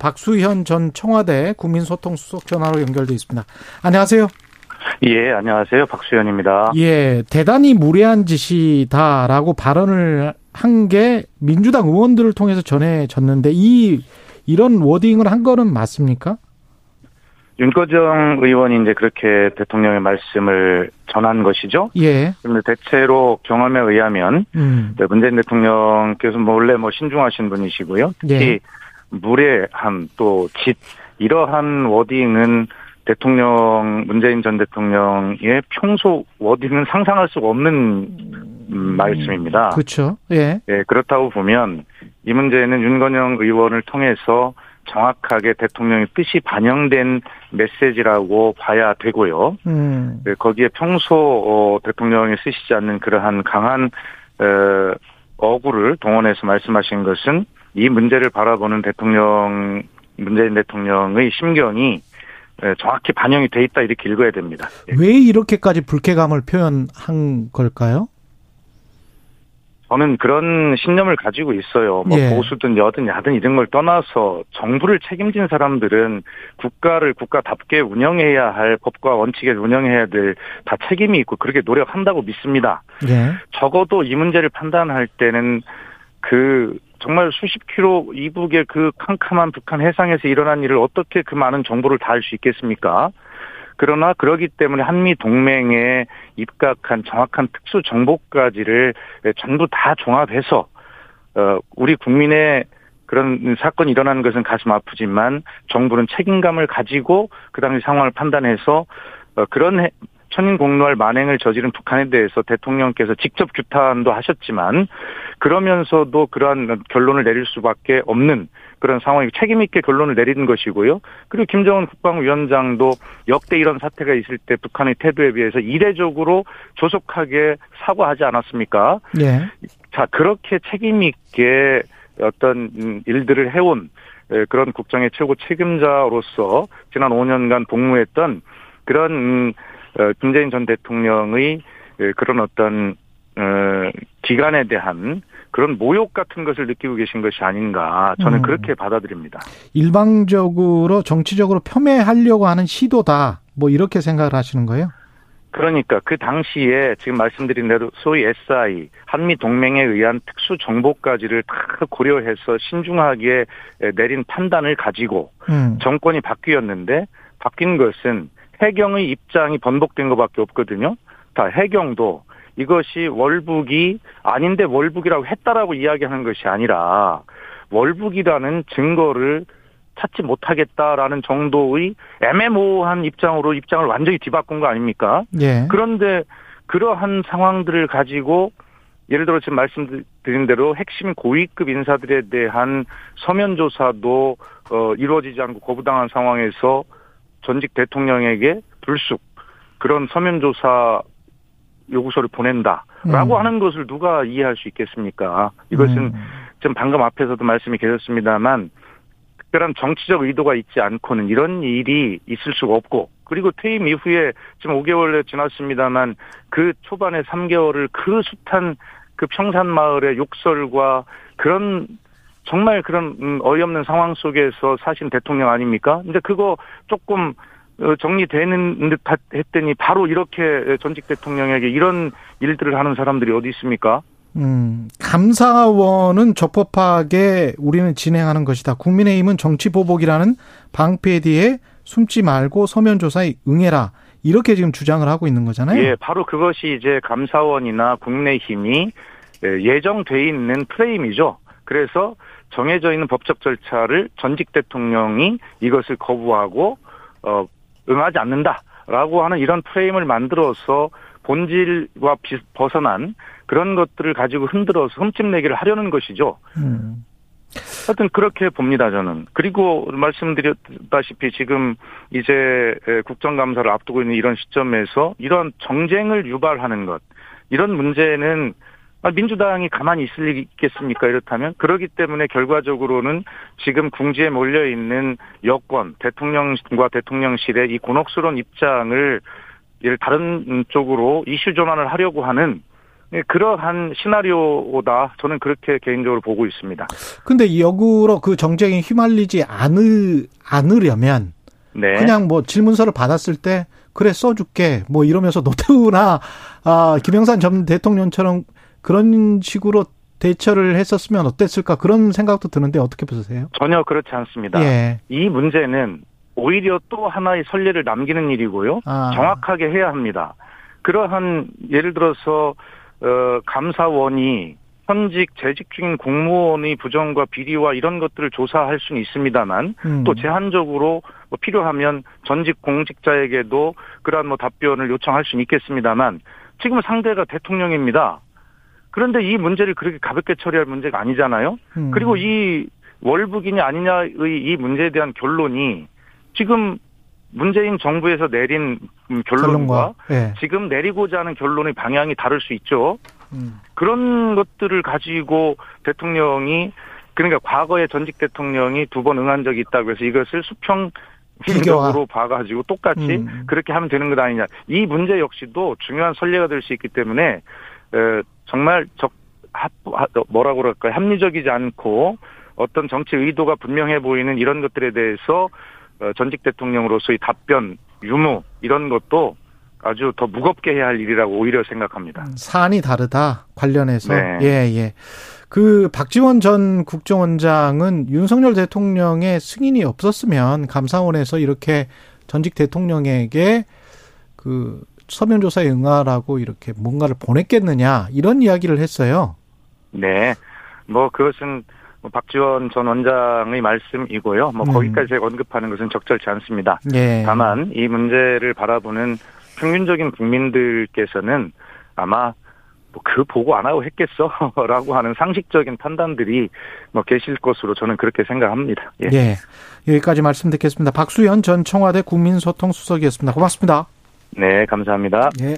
박수현 전 청와대 국민소통수석 전화로 연결돼 있습니다. 안녕하세요. 예, 안녕하세요. 박수현입니다. 예, 대단히 무례한 짓이다라고 발언을 한 게 민주당 의원들을 통해서 전해졌는데 이 이런 워딩을 한 거는 맞습니까? 윤거정 의원이 이제 그렇게 대통령의 말씀을 전한 것이죠. 예. 그런데 대체로 경험에 의하면 음. 네, 문재인 대통령께서 뭐 원래 뭐 신중하신 분이시고요. 특히 예. 무례함 또짓 이러한 워딩은 대통령 문재인 전 대통령의 평소 워딩은 상상할 수가 없는 음, 말씀입니다. 그렇죠. 예. 예, 그렇다고 보면 이 문제는 윤건영 의원을 통해서 정확하게 대통령의 뜻이 반영된 메시지라고 봐야 되고요. 음. 네, 거기에 평소 어, 대통령이 쓰시지 않는 그러한 강한 어, 어구를 동원해서 말씀하신 것은 이 문제를 바라보는 대통령 문재인 대통령의 심경이 예, 정확히 반영이 돼 있다 이렇게 읽어야 됩니다. 예. 왜 이렇게까지 불쾌감을 표현한 걸까요? 저는 그런 신념을 가지고 있어요. 뭐 예. 보수든 여든 야든 이런 걸 떠나서 정부를 책임진 사람들은 국가를 국가답게 운영해야 할 법과 원칙에 운영해야 될 다 책임이 있고 그렇게 노력한다고 믿습니다. 예. 적어도 이 문제를 판단할 때는 그 정말 수십 킬로 이북의 그 캄캄한 북한 해상에서 일어난 일을 어떻게 그 많은 정보를 다 알 수 있겠습니까? 그러나 그러기 때문에 한미 동맹에 입각한 정확한 특수 정보까지를 전부 다 종합해서 어 우리 국민의 그런 사건이 일어나는 것은 가슴 아프지만 정부는 책임감을 가지고 그 당시 상황을 판단해서 어 그런 해- 천인공노할 만행을 저지른 북한에 대해서 대통령께서 직접 규탄도 하셨지만 그러면서도 그러한 결론을 내릴 수밖에 없는 그런 상황이 책임 있게 결론을 내리는 것이고요. 그리고 김정은 국방위원장도 역대 이런 사태가 있을 때 북한의 태도에 비해서 이례적으로 조속하게 사과하지 않았습니까? 예. 자 그렇게 책임 있게 어떤 음, 일들을 해온 에, 그런 국정의 최고 책임자로서 지난 5년간 복무했던 그런 음, 어, 김재인 전 대통령의 에, 그런 어떤 어, 기간에 대한 그런 모욕 같은 것을 느끼고 계신 것이 아닌가 저는 음. 그렇게 받아들입니다. 일방적으로 정치적으로 폄훼하려고 하는 시도다. 뭐 이렇게 생각을 하시는 거예요? 그러니까 그 당시에 지금 말씀드린 대로 소위 SI 한미 동맹에 의한 특수 정보까지를 다 고려해서 신중하게 내린 판단을 가지고 음. 정권이 바뀌었는데 바뀐 것은 해경의 입장이 번복된 것밖에 없거든요. 다 해경도 이것이 월북이 아닌데 월북이라고 했다라고 이야기하는 것이 아니라 월북이라는 증거를 찾지 못하겠다라는 정도의 애매모호한 입장으로 입장을 완전히 뒤바꾼 거 아닙니까? 예. 그런데 그러한 상황들을 가지고 예를 들어 지금 말씀드린 대로 핵심 고위급 인사들에 대한 서면 조사도 어 이루어지지 않고 거부당한 상황에서 전직 대통령에게 불쑥 그런 서면 조사 요구서를 보낸다라고 음. 하는 것을 누가 이해할 수 있겠습니까? 이것은 음. 지금 방금 앞에서도 말씀이 계셨습니다만 특별한 정치적 의도가 있지 않고는 이런 일이 있을 수가 없고 그리고 퇴임 이후에 지금 5개월 지났습니다만 그 초반에 3개월을 그 숱한 그 평산 마을의 욕설과 그런 정말 그런 음, 어이없는 상황 속에서 사신 대통령 아닙니까? 근데 그거 조금 어, 정리되는 듯 했더니 바로 이렇게 전직 대통령에게 이런 일들을 하는 사람들이 어디 있습니까? 음, 감사원은 적법하게 우리는 진행하는 것이다. 국민의힘은 정치보복이라는 방패 뒤에 숨지 말고 서면 조사에 응해라. 이렇게 지금 주장을 하고 있는 거잖아요. 예, 바로 그것이 이제 감사원이나 국내힘이 예, 예정돼 있는 프레임이죠. 그래서 정해져 있는 법적 절차를 전직 대통령이 이것을 거부하고 어 응하지 않는다라고 하는 이런 프레임을 만들어서 본질과 비, 벗어난 그런 것들을 가지고 흔들어서 흠집내기를 하려는 것이죠. 음. 하여튼 그렇게 봅니다, 저는. 그리고 말씀드렸다시피 지금 이제 국정감사를 앞두고 있는 이런 시점에서 이런 정쟁을 유발하는 것, 이런 문제는 민주당이 가만히 있을 리 있겠습니까? 이렇다면 그러기 때문에 결과적으로는 지금 궁지에 몰려 있는 여권 대통령과 대통령실의 이 곤혹스러운 입장을 다른 쪽으로 이슈 전환을 하려고 하는 예, 그러한 시나리오다 저는 그렇게 개인적으로 보고 있습니다. 근데 역으로 그 정쟁에 휘말리지 않으 않으려면 네. 그냥 뭐 질문서를 받았을 때 그래 써줄게 뭐 이러면서 노태우나 아 김영삼 전 대통령처럼 그런 식으로 대처를 했었으면 어땠을까 그런 생각도 드는데 어떻게 보세요? 전혀 그렇지 않습니다. 예. 이 문제는 오히려 또 하나의 선례를 남기는 일이고요. 아. 정확하게 해야 합니다. 그러한 예를 들어서 어 감사원이 현직 재직 중인 공무원의 부정과 비리와 이런 것들을 조사할 수는 있습니다만 음. 또 제한적으로 뭐 필요하면 전직 공직자에게도 그러한 뭐 답변을 요청할 수는 있겠습니다만 지금 상대가 대통령입니다. 그런데 이 문제를 그렇게 가볍게 처리할 문제가 아니잖아요. 음. 그리고 이 월북이냐 아니냐의 이 문제에 대한 결론이 지금 문재인 정부에서 내린 결론과, 네. 지금 내리고자 하는 결론의 방향이 다를 수 있죠. 음. 그런 것들을 가지고 대통령이 그러니까 과거에 전직 대통령이 두 번 응한 적이 있다고 해서 이것을 수평 비교적으로 봐가지고 똑같이 음. 그렇게 하면 되는 것 아니냐. 이 문제 역시도 중요한 선례가 될 수 있기 때문에 에, 정말 적 뭐라고 그럴까요? 합리적이지 않고 어떤 정치 의도가 분명해 보이는 이런 것들에 대해서 어, 전직 대통령으로서의 답변 유무 이런 것도 아주 더 무겁게 해야 할 일이라고 오히려 생각합니다. 음, 사안이 다르다 관련해서 네. 예 예. 그 박지원 전 국정원장은 윤석열 대통령의 승인이 없었으면 감사원에서 이렇게 전직 대통령에게 그 서면 조사에 응하라고 이렇게 뭔가를 보냈겠느냐 이런 이야기를 했어요. 네. 뭐 그것은 뭐 박지원 전 원장의 말씀이고요. 뭐 음. 거기까지 언급하는 것은 적절치 않습니다. 예. 다만 이 문제를 바라보는 평균적인 국민들께서는 아마 뭐 그 보고 안 하고 했겠어라고 하는 상식적인 판단들이 뭐 계실 것으로 저는 그렇게 생각합니다. 예. 예. 여기까지 말씀 듣겠습니다. 박수현 전 청와대 국민소통 수석이었습니다. 고맙습니다. 네, 감사합니다. 예.